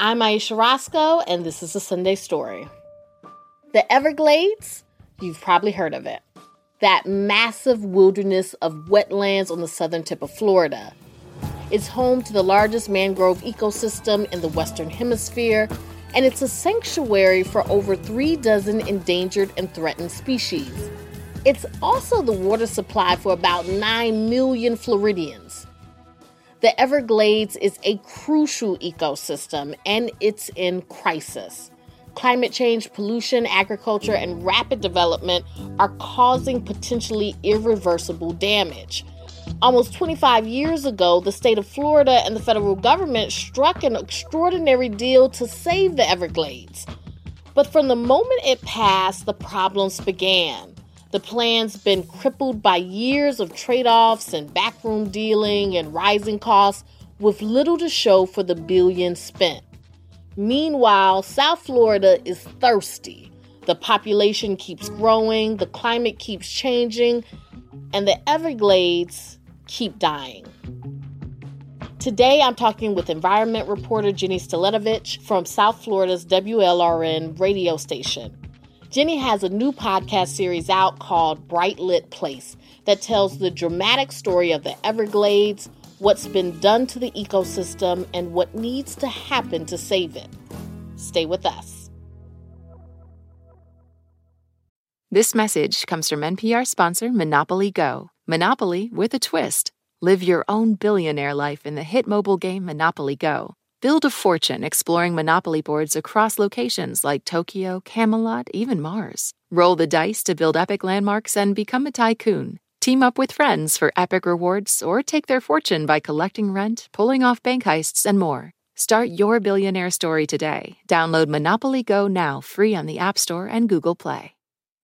I'm Ayesha Rascoe, and this is a Sunday Story. The Everglades, you've probably heard of it. That massive wilderness of wetlands on the southern tip of Florida. It's home to the largest mangrove ecosystem in the Western Hemisphere, and it's a sanctuary for over three dozen endangered and threatened species. It's also the water supply for about 9 million Floridians. The Everglades is a crucial ecosystem and it's in crisis. Climate change, pollution, agriculture, and rapid development are causing potentially irreversible damage. Almost 25 years ago, the state of Florida and the federal government struck an extraordinary deal to save the Everglades. But from the moment it passed, the problems began. The plan's been crippled by years of trade offs and backroom dealing and rising costs with little to show for the billions spent. Meanwhile, South Florida is thirsty. The population keeps growing, the climate keeps changing, and the Everglades keep dying. Today, I'm talking with environment reporter Jenny Staletovich from South Florida's WLRN radio station. Jenny has a new podcast series out called Bright Lit Place that tells the dramatic story of the Everglades, what's been done to the ecosystem, and what needs to happen to save it. Stay with us. This message comes from NPR sponsor Monopoly Go. Monopoly with a twist. Live your own billionaire life in the hit mobile game Monopoly Go. Build a fortune exploring Monopoly boards across locations like Tokyo, Camelot, even Mars. Roll the dice to build epic landmarks and become a tycoon. Team up with friends for epic rewards or take their fortune by collecting rent, pulling off bank heists, and more. Start your billionaire story today. Download Monopoly Go now free on the App Store and Google Play.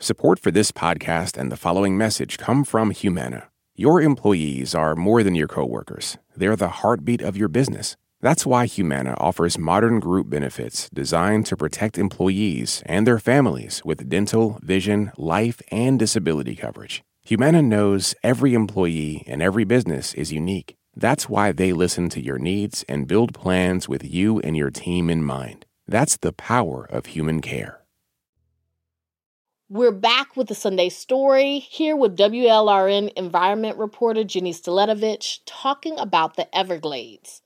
Support for this podcast and the following message come from Humana. Your employees are more than your coworkers. They're the heartbeat of your business. That's why Humana offers modern group benefits designed to protect employees and their families with dental, vision, life, and disability coverage. Humana knows every employee and every business is unique. That's why they listen to your needs and build plans with you and your team in mind. That's the power of human care. We're back with the Sunday Story here with WLRN environment reporter Jenny Staletovich talking about the Everglades.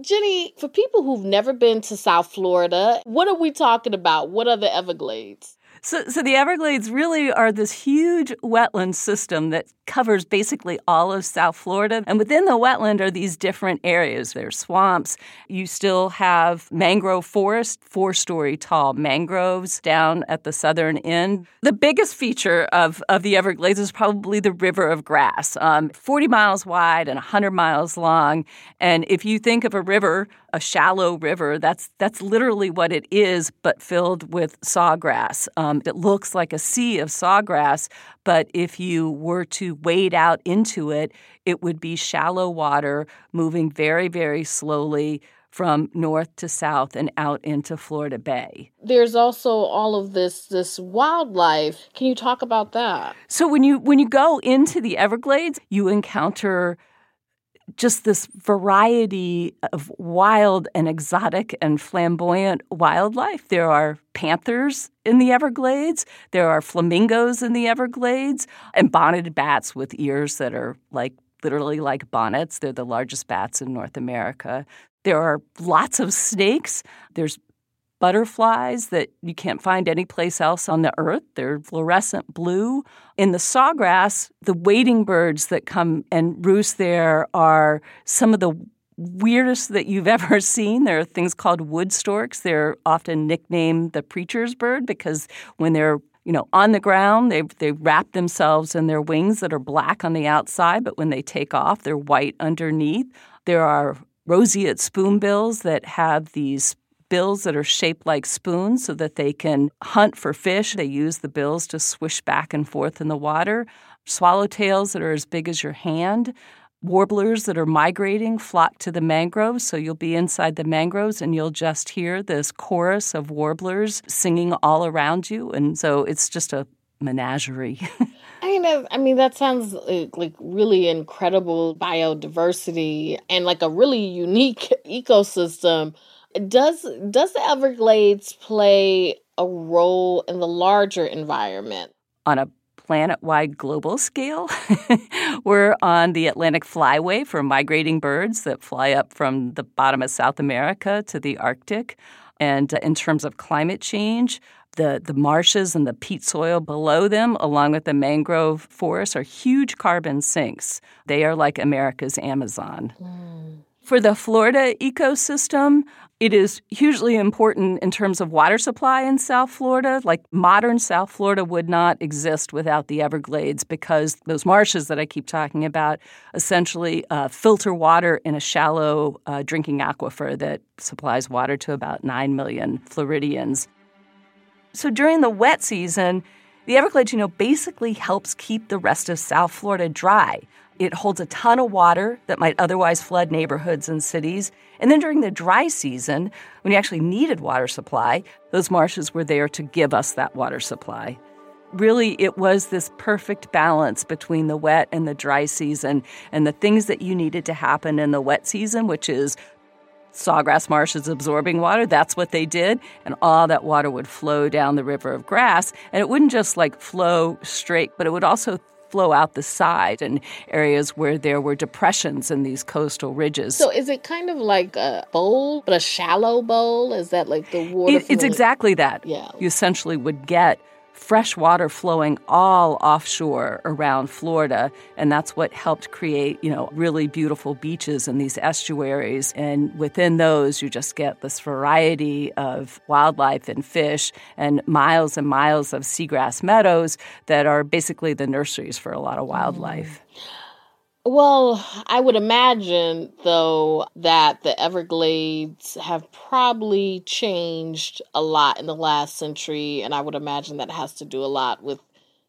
Jenny, for people who've never been to South Florida, what are we talking about? What are the Everglades? So, so the Everglades really are this huge wetland system that covers basically all of South Florida. And within the wetland are these different areas. There's swamps. You still have mangrove forest, four story tall mangroves down at the southern end. The biggest feature of, of the Everglades is probably the river of grass, um, 40 miles wide and 100 miles long. And if you think of a river, a shallow river, that's, that's literally what it is, but filled with sawgrass. Um, it looks like a sea of sawgrass, but if you were to wade out into it, it would be shallow water moving very, very slowly from north to south and out into Florida Bay. There's also all of this this wildlife. Can you talk about that? So when you when you go into the Everglades, you encounter just this variety of wild and exotic and flamboyant wildlife. There are panthers in the Everglades, there are flamingos in the Everglades, and bonneted bats with ears that are like literally like bonnets. They're the largest bats in North America. There are lots of snakes. There's butterflies that you can't find anyplace else on the earth. They're fluorescent blue. In the sawgrass, the wading birds that come and roost there are some of the weirdest that you've ever seen. There are things called wood storks. They're often nicknamed the preacher's bird because when they're you know, on the ground, they they wrap themselves in their wings that are black on the outside, but when they take off, they're white underneath. There are roseate spoonbills that have these bills that are shaped like spoons so that they can hunt for fish. They use the bills to swish back and forth in the water. Swallowtails that are as big as your hand. Warblers that are migrating flock to the mangroves, so you'll be inside the mangroves and you'll just hear this chorus of warblers singing all around you. And so it's just a menagerie. I mean, I mean that sounds like, like really incredible biodiversity and like a really unique ecosystem. Does does the Everglades play a role in the larger environment? On a planet wide global scale. We're on the Atlantic Flyway for migrating birds that fly up from the bottom of South America to the Arctic. And uh, in terms of climate change, the, the marshes and the peat soil below them, along with the mangrove forests, are huge carbon sinks. They are like America's Amazon. Mm. For the Florida ecosystem, it is hugely important in terms of water supply in South Florida. Like modern South Florida would not exist without the Everglades because those marshes that I keep talking about essentially uh, filter water in a shallow uh, drinking aquifer that supplies water to about 9 million Floridians. So during the wet season, the Everglades, you know, basically helps keep the rest of South Florida dry. It holds a ton of water that might otherwise flood neighborhoods and cities. And then during the dry season, when you actually needed water supply, those marshes were there to give us that water supply. Really, it was this perfect balance between the wet and the dry season and the things that you needed to happen in the wet season, which is sawgrass marshes absorbing water. That's what they did. And all that water would flow down the river of grass. And it wouldn't just like flow straight, but it would also flow out the side in areas where there were depressions in these coastal ridges. So is it kind of like a bowl, but a shallow bowl? Is that like the water? It, it's exactly that. Yeah. You essentially would get fresh water flowing all offshore around Florida. And that's what helped create, you know, really beautiful beaches and these estuaries. And within those, you just get this variety of wildlife and fish and miles and miles of seagrass meadows that are basically the nurseries for a lot of wildlife. Mm. Well, I would imagine, though, that the Everglades have probably changed a lot in the last century, and I would imagine that has to do a lot with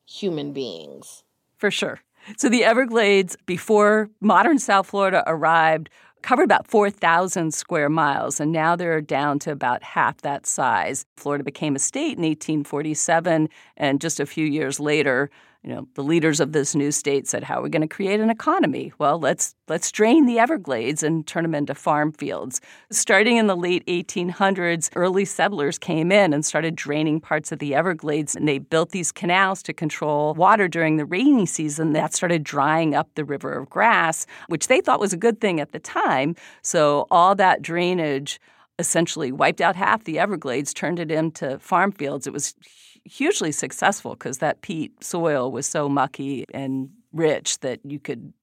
human beings. For sure. So the Everglades, before modern South Florida arrived, covered about 4,000 square miles, and now they're down to about half that size. Florida became a state in 1847, and just a few years later, you know, the leaders of this new state said, "How are we going to create an economy?" Well, let's let's drain the Everglades and turn them into farm fields. Starting in the late 1800s, early settlers came in and started draining parts of the Everglades, and they built these canals to control water during the rainy season. That started drying up the river of grass, which they thought was a good thing at the time. So all that drainage essentially wiped out half the Everglades, turned it into farm fields. It was hugely successful because that peat soil was so mucky and rich that you could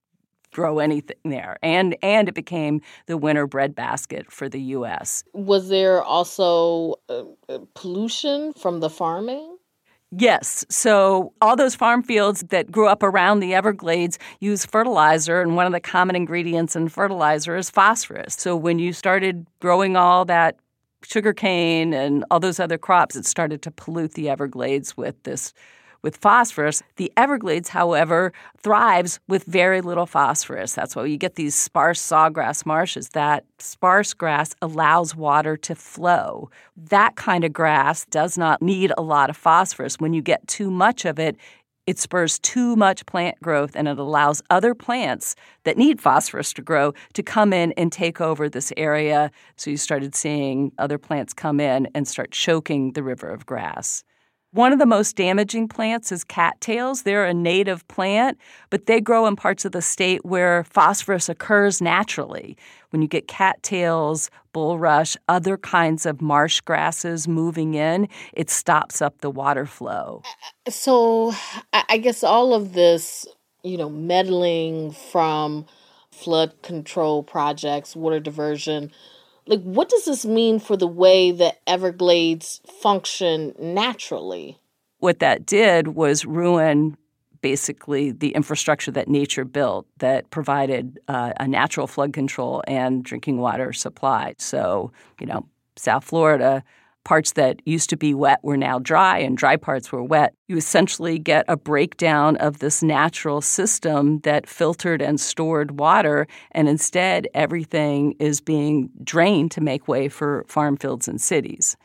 grow anything there and and it became the winter breadbasket for the US. Was there also uh, uh, pollution from the farming? Yes. So all those farm fields that grew up around the Everglades use fertilizer, and one of the common ingredients in fertilizer is phosphorus. So when you started growing all that sugarcane and all those other crops, it started to pollute the Everglades with this with phosphorus. The Everglades, however, thrives with very little phosphorus. That's why you get these sparse sawgrass marshes. That sparse grass allows water to flow. That kind of grass does not need a lot of phosphorus. When you get too much of it, it spurs too much plant growth and it allows other plants that need phosphorus to grow to come in and take over this area. So you started seeing other plants come in and start choking the river of grass. One of the most damaging plants is cattails. They're a native plant, but they grow in parts of the state where phosphorus occurs naturally. When you get cattails, bulrush, other kinds of marsh grasses moving in, it stops up the water flow. So I guess all of this, you know, meddling from flood control projects, water diversion, like what does this mean for the way that Everglades function naturally? What that did was ruin basically the infrastructure that nature built that provided uh, a natural flood control and drinking water supply. So, you know, South Florida, parts that used to be wet were now dry and dry parts were wet. You essentially get a breakdown of this natural system that filtered and stored water, and instead everything is being drained to make way for farm fields and cities.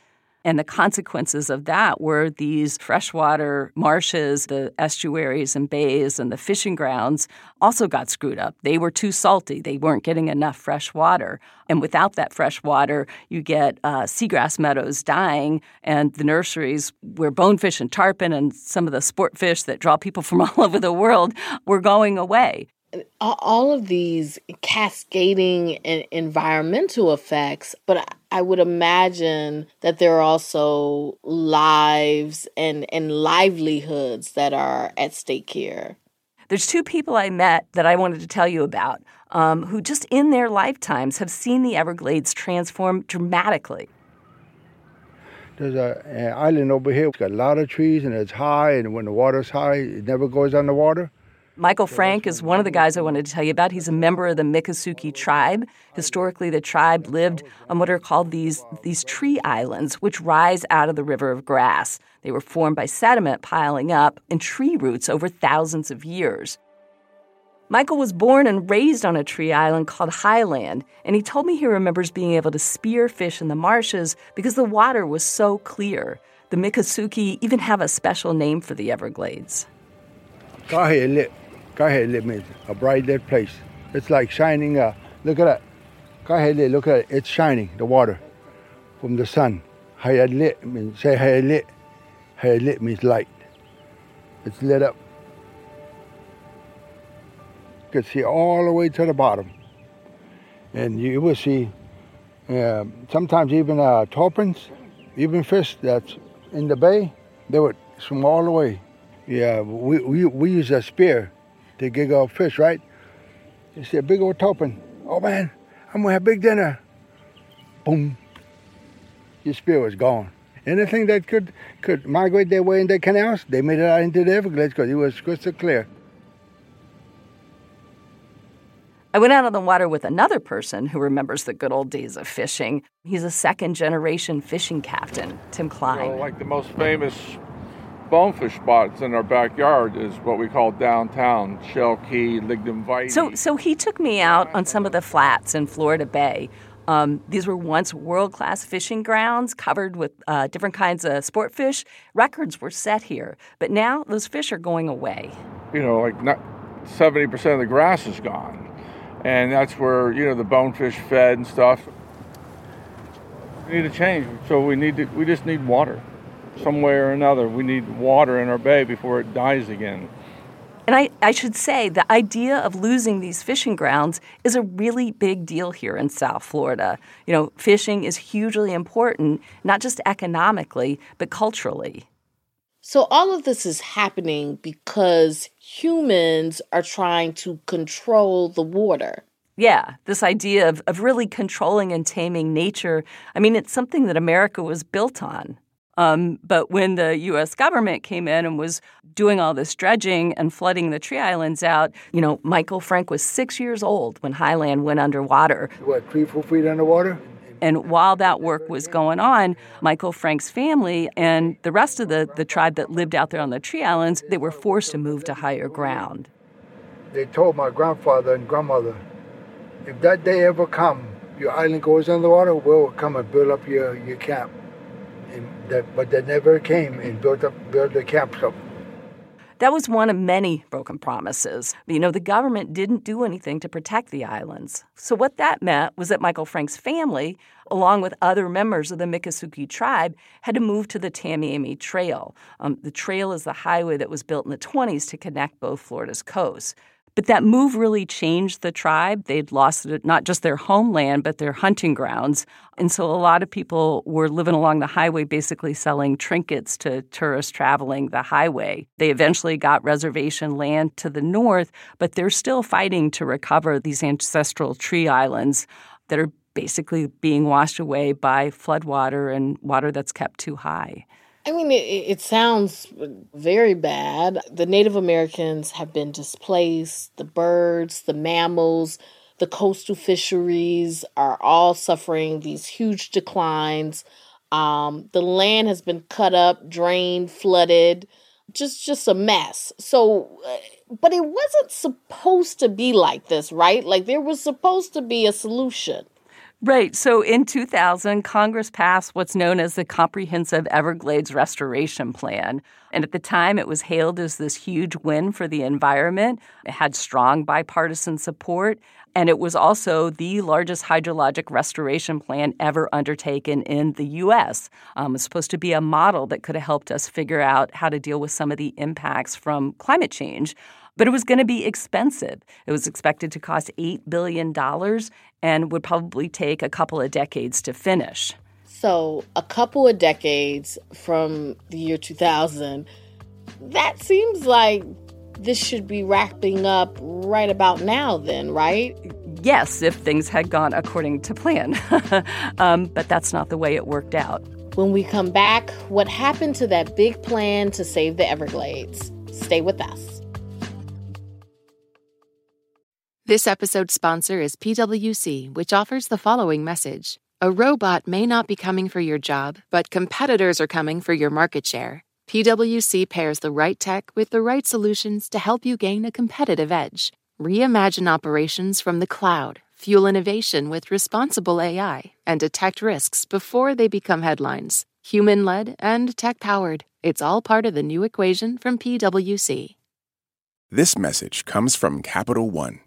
And the consequences of that were these freshwater marshes, the estuaries and bays, and the fishing grounds also got screwed up. They were too salty. They weren't getting enough fresh water. And without that fresh water, you get uh, seagrass meadows dying, and the nurseries where bonefish and tarpon and some of the sport fish that draw people from all over the world were going away all of these cascading and environmental effects, but I would imagine that there are also lives and, and livelihoods that are at stake here. There's two people I met that I wanted to tell you about um, who, just in their lifetimes, have seen the Everglades transform dramatically. There's a, an island over here. It's got a lot of trees and it's high, and when the water's high, it never goes underwater. Michael Frank is one of the guys I wanted to tell you about. He's a member of the Miccosukee tribe. Historically, the tribe lived on what are called these, these tree islands, which rise out of the river of grass. They were formed by sediment piling up and tree roots over thousands of years. Michael was born and raised on a tree island called Highland, and he told me he remembers being able to spear fish in the marshes because the water was so clear. The Miccosukee even have a special name for the Everglades. Kahele means a bright lit place. It's like shining. Uh, look at that. Kahele, look at it. It's shining, the water from the sun. Hayalit means, say hayalit. Hayalit means light. It's lit up. You can see all the way to the bottom. And you will see uh, sometimes even uh, even fish that's in the bay, they would swim all the way. Yeah, we, we, we use a spear to gig off fish, right? You see a big old tarpon. Oh man, I'm gonna have big dinner. Boom. Your spear was gone. Anything that could could migrate their way in the canals, they made it out into the Everglades because it was crystal clear. I went out on the water with another person who remembers the good old days of fishing. He's a second generation fishing captain, Tim Klein. You know, like the most famous bonefish spots in our backyard is what we call downtown Shell Key, Lignum Vitae. So, so he took me out on some of the flats in Florida Bay. Um, these were once world class fishing grounds covered with uh, different kinds of sport fish. Records were set here, but now those fish are going away. You know, like not 70% of the grass is gone. And that's where, you know, the bonefish fed and stuff. We need a change. So we need to, we just need water some way or another. We need water in our bay before it dies again. And I, I should say, the idea of losing these fishing grounds is a really big deal here in South Florida. You know, fishing is hugely important, not just economically, but culturally. So, all of this is happening because humans are trying to control the water. Yeah, this idea of, of really controlling and taming nature. I mean, it's something that America was built on. Um, but when the U.S. government came in and was doing all this dredging and flooding the tree islands out, you know, Michael Frank was six years old when Highland went underwater. What, three, four feet underwater? And while that work was going on, Michael Frank's family and the rest of the, the tribe that lived out there on the tree islands, they were forced to move to higher ground. They told my grandfather and grandmother, if that day ever come, your island goes underwater, we'll come and build up your, your camp that, but they never came and built up built the up. That was one of many broken promises. You know, the government didn't do anything to protect the islands. So, what that meant was that Michael Frank's family, along with other members of the Miccosukee tribe, had to move to the Tamiami Trail. Um, the trail is the highway that was built in the 20s to connect both Florida's coasts. But that move really changed the tribe. They'd lost not just their homeland, but their hunting grounds. And so a lot of people were living along the highway, basically selling trinkets to tourists traveling the highway. They eventually got reservation land to the north, but they're still fighting to recover these ancestral tree islands that are basically being washed away by floodwater and water that's kept too high. I mean, it, it, sounds very bad. The Native Americans have been displaced, the birds, the mammals, The coastal fisheries are all suffering these huge declines. Um, the land has been cut up, drained, flooded, just just a mess. So, uh, but it wasn't supposed to be like this, right? Like there was supposed to be a solution. Right. So in 2000, Congress passed what's known as the Comprehensive Everglades Restoration Plan. And at the time, it was hailed as this huge win for the environment. It had strong bipartisan support. And it was also the largest hydrologic restoration plan ever undertaken in the U.S. Um, it's supposed to be a model that could have helped us figure out how to deal with some of the impacts from climate change but it was going to be expensive. It was expected to cost $8 billion and would probably take a couple of decades to finish. So, a couple of decades from the year 2000, that seems like this should be wrapping up right about now, then, right? Yes, if things had gone according to plan. um, but that's not the way it worked out. When we come back, what happened to that big plan to save the Everglades? Stay with us. This episode's sponsor is PWC, which offers the following message A robot may not be coming for your job, but competitors are coming for your market share. PWC pairs the right tech with the right solutions to help you gain a competitive edge. Reimagine operations from the cloud, fuel innovation with responsible AI, and detect risks before they become headlines. Human led and tech powered. It's all part of the new equation from PWC. This message comes from Capital One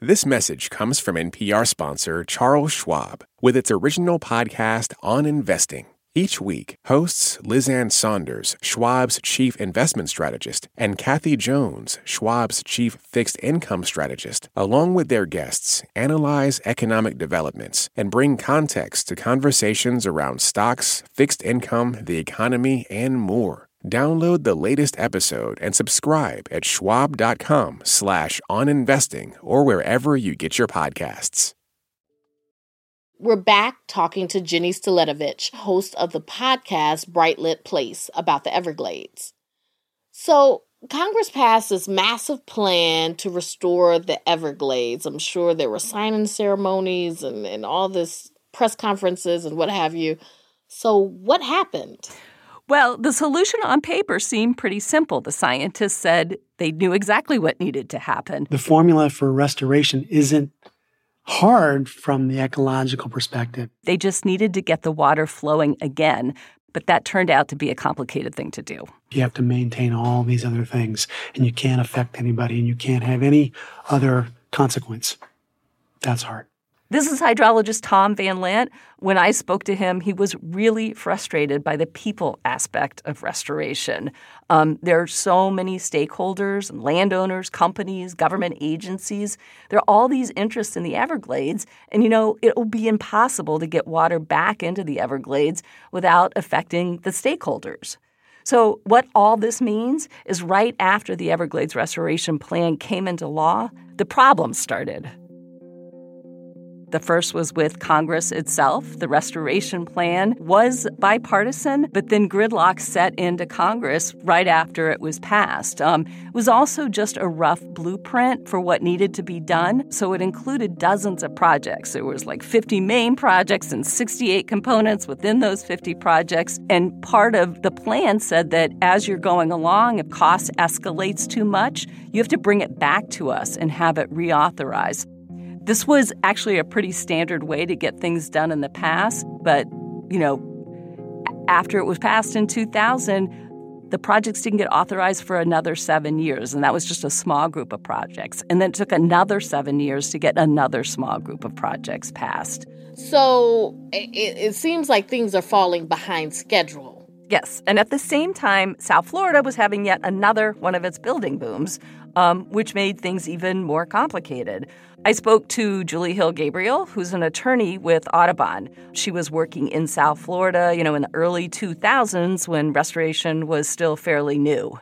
This message comes from NPR sponsor Charles Schwab with its original podcast on investing. Each week, hosts Liz Ann Sonders, Schwab's chief investment strategist, and Kathy Jones, Schwab's chief fixed income strategist, along with their guests, analyze economic developments and bring context to conversations around stocks, fixed income, the economy, and more. Download the latest episode and subscribe at schwab.com slash oninvesting or wherever you get your podcasts. We're back talking to Jenny Staletovich, host of the podcast Bright Lit Place about the Everglades. So, Congress passed this massive plan to restore the Everglades. I'm sure there were signing ceremonies and, and all this press conferences and what have you. So, what happened? Well, the solution on paper seemed pretty simple. The scientists said they knew exactly what needed to happen. The formula for restoration isn't hard from the ecological perspective. They just needed to get the water flowing again, but that turned out to be a complicated thing to do. You have to maintain all these other things, and you can't affect anybody, and you can't have any other consequence. That's hard. This is hydrologist Tom Van Lent. When I spoke to him, he was really frustrated by the people aspect of restoration. Um, there are so many stakeholders, landowners, companies, government agencies. There are all these interests in the Everglades, and you know, it will be impossible to get water back into the Everglades without affecting the stakeholders. So, what all this means is right after the Everglades Restoration Plan came into law, the problems started. The first was with Congress itself. The restoration plan was bipartisan, but then gridlock set into Congress right after it was passed. Um, it was also just a rough blueprint for what needed to be done, so it included dozens of projects. There was like 50 main projects and 68 components within those 50 projects. And part of the plan said that as you're going along, if cost escalates too much, you have to bring it back to us and have it reauthorized. This was actually a pretty standard way to get things done in the past, but, you know, after it was passed in 2000, the projects didn't get authorized for another seven years, and that was just a small group of projects. And then it took another seven years to get another small group of projects passed. So it, it seems like things are falling behind schedule. Yes, and at the same time, South Florida was having yet another one of its building booms, um, which made things even more complicated. I spoke to Julie Hill Gabriel, who's an attorney with Audubon. She was working in South Florida, you know, in the early 2000s when restoration was still fairly new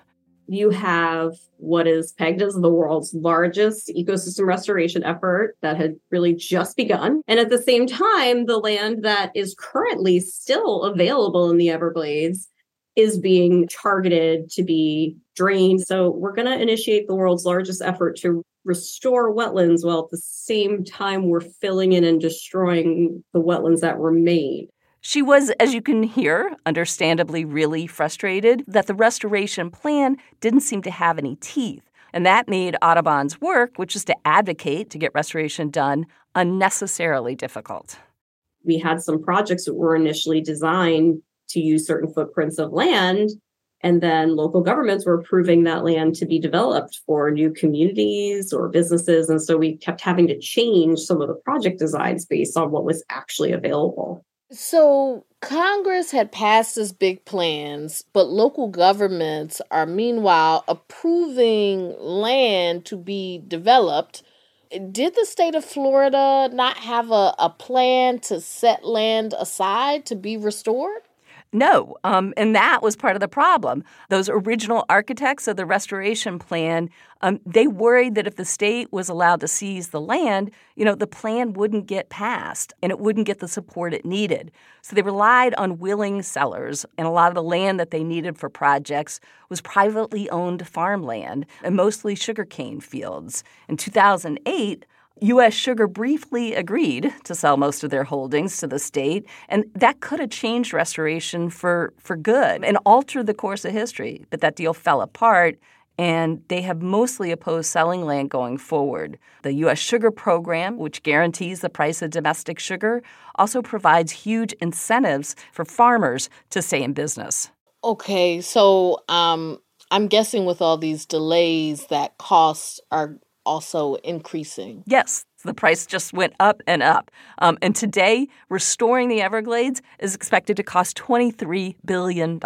you have what is pegged as the world's largest ecosystem restoration effort that had really just begun. And at the same time, the land that is currently still available in the Everglades is being targeted to be drained. So we're going to initiate the world's largest effort to restore wetlands while at the same time we're filling in and destroying the wetlands that remain. She was, as you can hear, understandably really frustrated that the restoration plan didn't seem to have any teeth. And that made Audubon's work, which is to advocate to get restoration done, unnecessarily difficult. We had some projects that were initially designed to use certain footprints of land, and then local governments were approving that land to be developed for new communities or businesses. And so we kept having to change some of the project designs based on what was actually available. So Congress had passed these big plans, but local governments are meanwhile approving land to be developed. Did the state of Florida not have a, a plan to set land aside to be restored? No, um, and that was part of the problem. Those original architects of the restoration plan, um, they worried that if the state was allowed to seize the land, you know, the plan wouldn't get passed and it wouldn't get the support it needed. So they relied on willing sellers, and a lot of the land that they needed for projects was privately owned farmland and mostly sugarcane fields. In 2008, U.S. Sugar briefly agreed to sell most of their holdings to the state, and that could have changed restoration for, for good and altered the course of history. But that deal fell apart, and they have mostly opposed selling land going forward. The U.S. Sugar Program, which guarantees the price of domestic sugar, also provides huge incentives for farmers to stay in business. Okay, so um, I'm guessing with all these delays that costs are also increasing. Yes, the price just went up and up. Um, and today, restoring the Everglades is expected to cost $23 billion.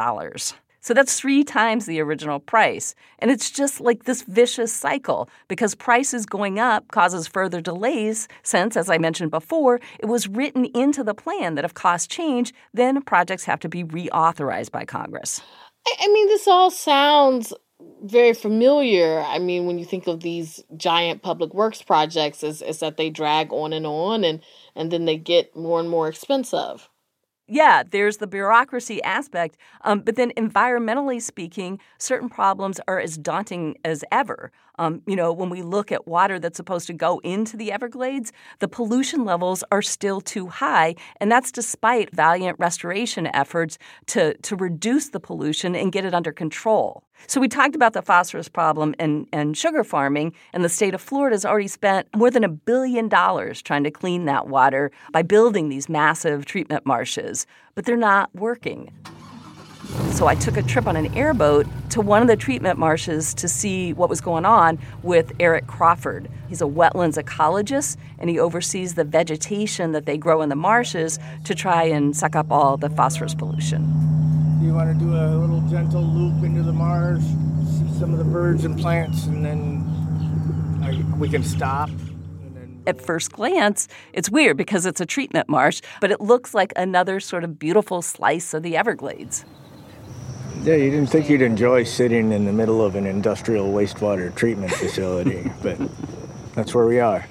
So that's three times the original price. And it's just like this vicious cycle because prices going up causes further delays since, as I mentioned before, it was written into the plan that if costs change, then projects have to be reauthorized by Congress. I mean, this all sounds very familiar. I mean, when you think of these giant public works projects, is, is that they drag on and on and, and then they get more and more expensive. Yeah, there's the bureaucracy aspect. Um, but then, environmentally speaking, certain problems are as daunting as ever. Um, you know, when we look at water that's supposed to go into the Everglades, the pollution levels are still too high. And that's despite valiant restoration efforts to, to reduce the pollution and get it under control. So we talked about the phosphorus problem and, and sugar farming, and the state of Florida has already spent more than a billion dollars trying to clean that water by building these massive treatment marshes, but they're not working. So I took a trip on an airboat to one of the treatment marshes to see what was going on with Eric Crawford. He's a wetlands ecologist and he oversees the vegetation that they grow in the marshes to try and suck up all the phosphorus pollution. Do you want to do a little gentle loop into the marsh, see some of the birds and plants, and then we can stop. At first glance, it's weird because it's a treatment marsh, but it looks like another sort of beautiful slice of the Everglades. Yeah, you didn't think you'd enjoy sitting in the middle of an industrial wastewater treatment facility, but that's where we are.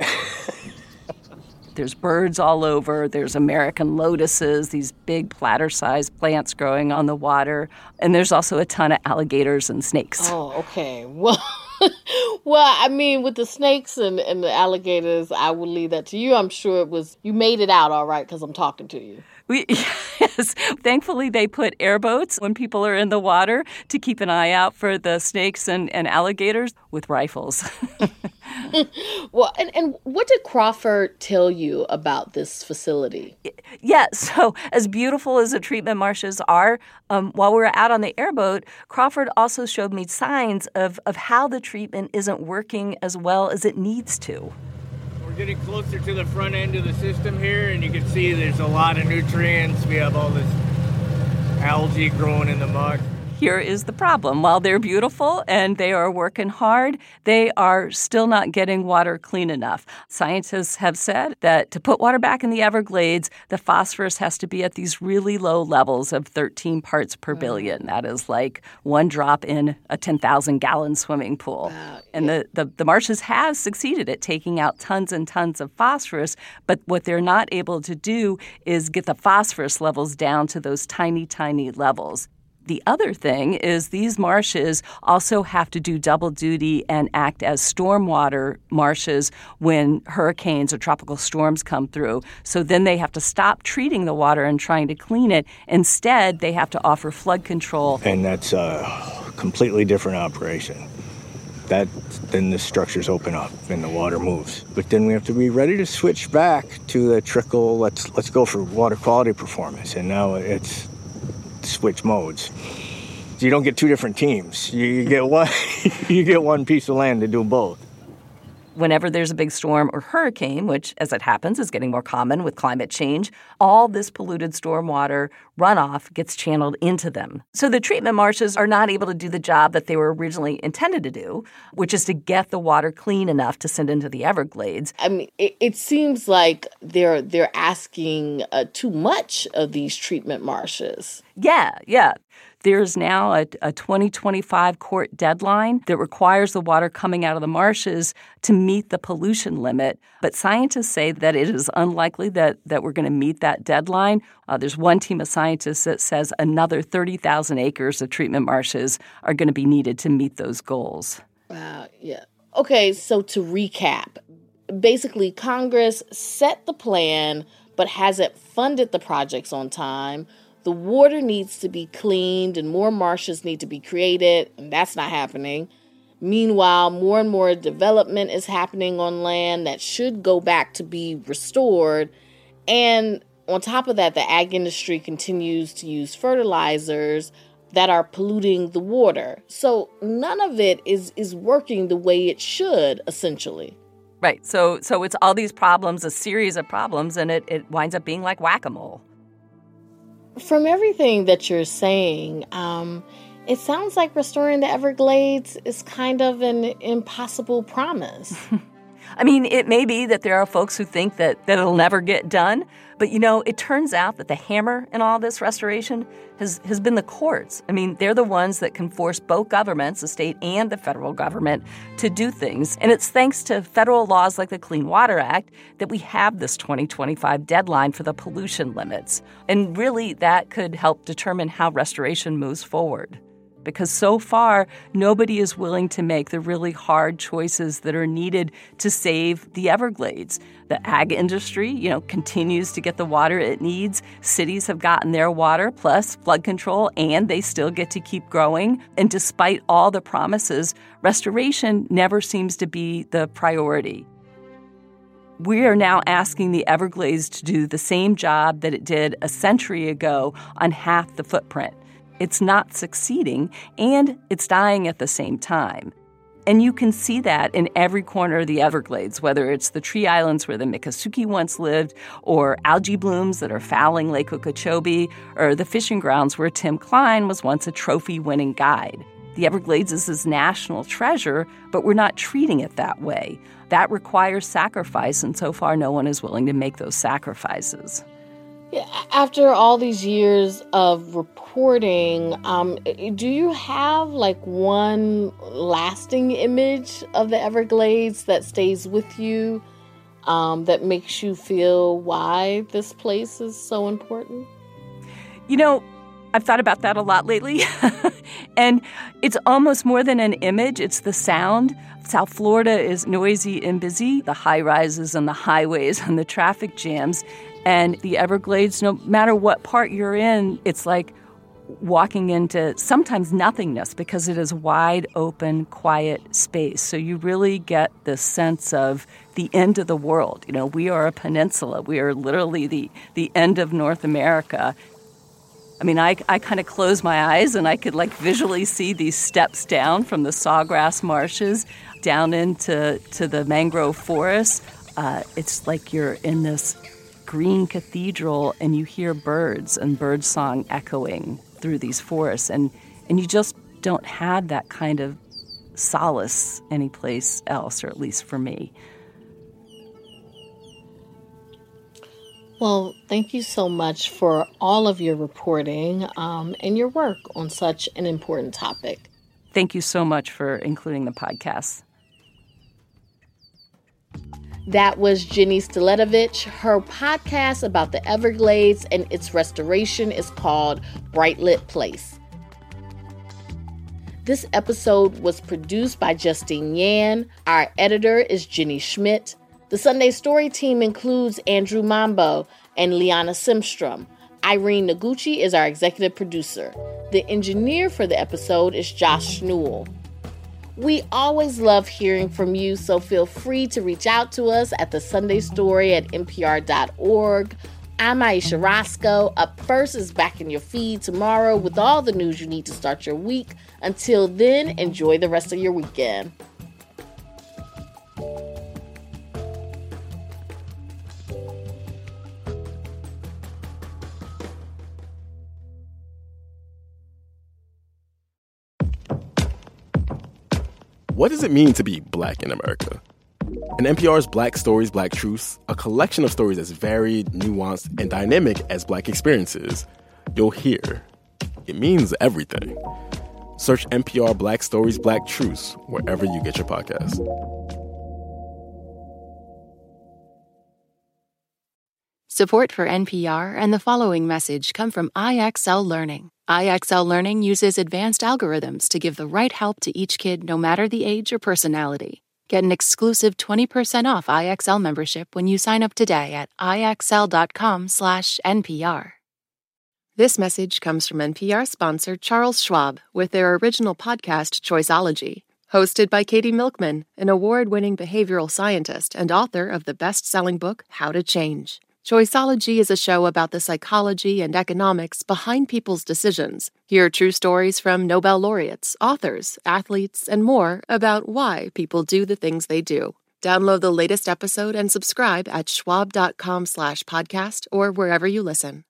There's birds all over. There's American lotuses, these big platter sized plants growing on the water. And there's also a ton of alligators and snakes. Oh, okay. Well, well, I mean, with the snakes and, and the alligators, I will leave that to you. I'm sure it was, you made it out all right because I'm talking to you. We, yes, thankfully they put airboats when people are in the water to keep an eye out for the snakes and, and alligators with rifles. well, and, and what did Crawford tell you about this facility? Yeah, so as beautiful as the treatment marshes are, um, while we were out on the airboat, Crawford also showed me signs of, of how the treatment isn't working as well as it needs to. We're getting closer to the front end of the system here, and you can see there's a lot of nutrients. We have all this algae growing in the muck here is the problem. While they're beautiful and they are working hard, they are still not getting water clean enough. Scientists have said that to put water back in the Everglades, the phosphorus has to be at these really low levels of 13 parts per mm. billion. That is like one drop in a 10,000 gallon swimming pool. Wow. And the, the, the marshes have succeeded at taking out tons and tons of phosphorus, but what they're not able to do is get the phosphorus levels down to those tiny, tiny levels. The other thing is these marshes also have to do double duty and act as stormwater marshes when hurricanes or tropical storms come through. So then they have to stop treating the water and trying to clean it. Instead, they have to offer flood control. And that's a completely different operation. That then the structures open up and the water moves. But then we have to be ready to switch back to the trickle. Let's let's go for water quality performance. And now it's switch modes. So you don't get two different teams. You get one you get one piece of land to do both. Whenever there's a big storm or hurricane, which as it happens is getting more common with climate change, all this polluted stormwater runoff gets channeled into them. So the treatment marshes are not able to do the job that they were originally intended to do, which is to get the water clean enough to send into the Everglades. I mean, it, it seems like they're they're asking uh, too much of these treatment marshes. Yeah, yeah. There's now a, a 2025 court deadline that requires the water coming out of the marshes to meet the pollution limit. But scientists say that it is unlikely that, that we're going to meet that deadline. Uh, there's one team of scientists that says another 30,000 acres of treatment marshes are going to be needed to meet those goals. Wow, yeah. Okay, so to recap, basically, Congress set the plan but hasn't funded the projects on time the water needs to be cleaned and more marshes need to be created, and that's not happening. Meanwhile, more and more development is happening on land that should go back to be restored. And on top of that, the ag industry continues to use fertilizers that are polluting the water. So none of it is is working the way it should essentially. Right. So so it's all these problems, a series of problems and it, it winds up being like whack-a-mole. From everything that you're saying, um, it sounds like restoring the Everglades is kind of an impossible promise. I mean, it may be that there are folks who think that, that it'll never get done, but you know, it turns out that the hammer in all this restoration has, has been the courts. I mean, they're the ones that can force both governments, the state and the federal government, to do things. And it's thanks to federal laws like the Clean Water Act that we have this 2025 deadline for the pollution limits. And really, that could help determine how restoration moves forward because so far nobody is willing to make the really hard choices that are needed to save the Everglades. The ag industry, you know, continues to get the water it needs. Cities have gotten their water plus flood control and they still get to keep growing. And despite all the promises, restoration never seems to be the priority. We are now asking the Everglades to do the same job that it did a century ago on half the footprint it's not succeeding, and it's dying at the same time. And you can see that in every corner of the Everglades, whether it's the tree islands where the Miccosukee once lived, or algae blooms that are fouling Lake Okeechobee, or the fishing grounds where Tim Klein was once a trophy winning guide. The Everglades is his national treasure, but we're not treating it that way. That requires sacrifice, and so far, no one is willing to make those sacrifices. After all these years of reporting, um, do you have like one lasting image of the Everglades that stays with you, um, that makes you feel why this place is so important? You know, I've thought about that a lot lately. and it's almost more than an image, it's the sound. South Florida is noisy and busy, the high rises and the highways and the traffic jams. And the Everglades, no matter what part you're in, it's like walking into sometimes nothingness because it is wide open, quiet space. So you really get this sense of the end of the world. You know, we are a peninsula. We are literally the, the end of North America. I mean, I, I kind of close my eyes and I could like visually see these steps down from the sawgrass marshes down into to the mangrove forest. Uh, it's like you're in this green cathedral and you hear birds and bird song echoing through these forests, and and you just don't have that kind of solace anyplace else, or at least for me. Well, thank you so much for all of your reporting um, and your work on such an important topic. Thank you so much for including the podcast. That was Jenny Staletovich. Her podcast about the Everglades and its restoration is called Bright Lit Place. This episode was produced by Justine Yan. Our editor is Jenny Schmidt. The Sunday Story team includes Andrew Mambo and Liana Simstrom. Irene Noguchi is our executive producer. The engineer for the episode is Josh Newell. We always love hearing from you, so feel free to reach out to us at the Sunday Story at npr.org. I'm Ayesha Rascoe. Up First is back in your feed tomorrow with all the news you need to start your week. Until then, enjoy the rest of your weekend. What does it mean to be black in America? In NPR's Black Stories, Black Truths, a collection of stories as varied, nuanced, and dynamic as black experiences, you'll hear it means everything. Search NPR Black Stories, Black Truths wherever you get your podcast. Support for NPR and the following message come from IXL Learning. IXL Learning uses advanced algorithms to give the right help to each kid no matter the age or personality. Get an exclusive 20% off IXL membership when you sign up today at ixl.com/npr. This message comes from NPR sponsor Charles Schwab with their original podcast Choiceology, hosted by Katie Milkman, an award-winning behavioral scientist and author of the best-selling book How to Change. Choiceology is a show about the psychology and economics behind people's decisions. Hear true stories from Nobel laureates, authors, athletes, and more about why people do the things they do. Download the latest episode and subscribe at schwab.com slash podcast or wherever you listen.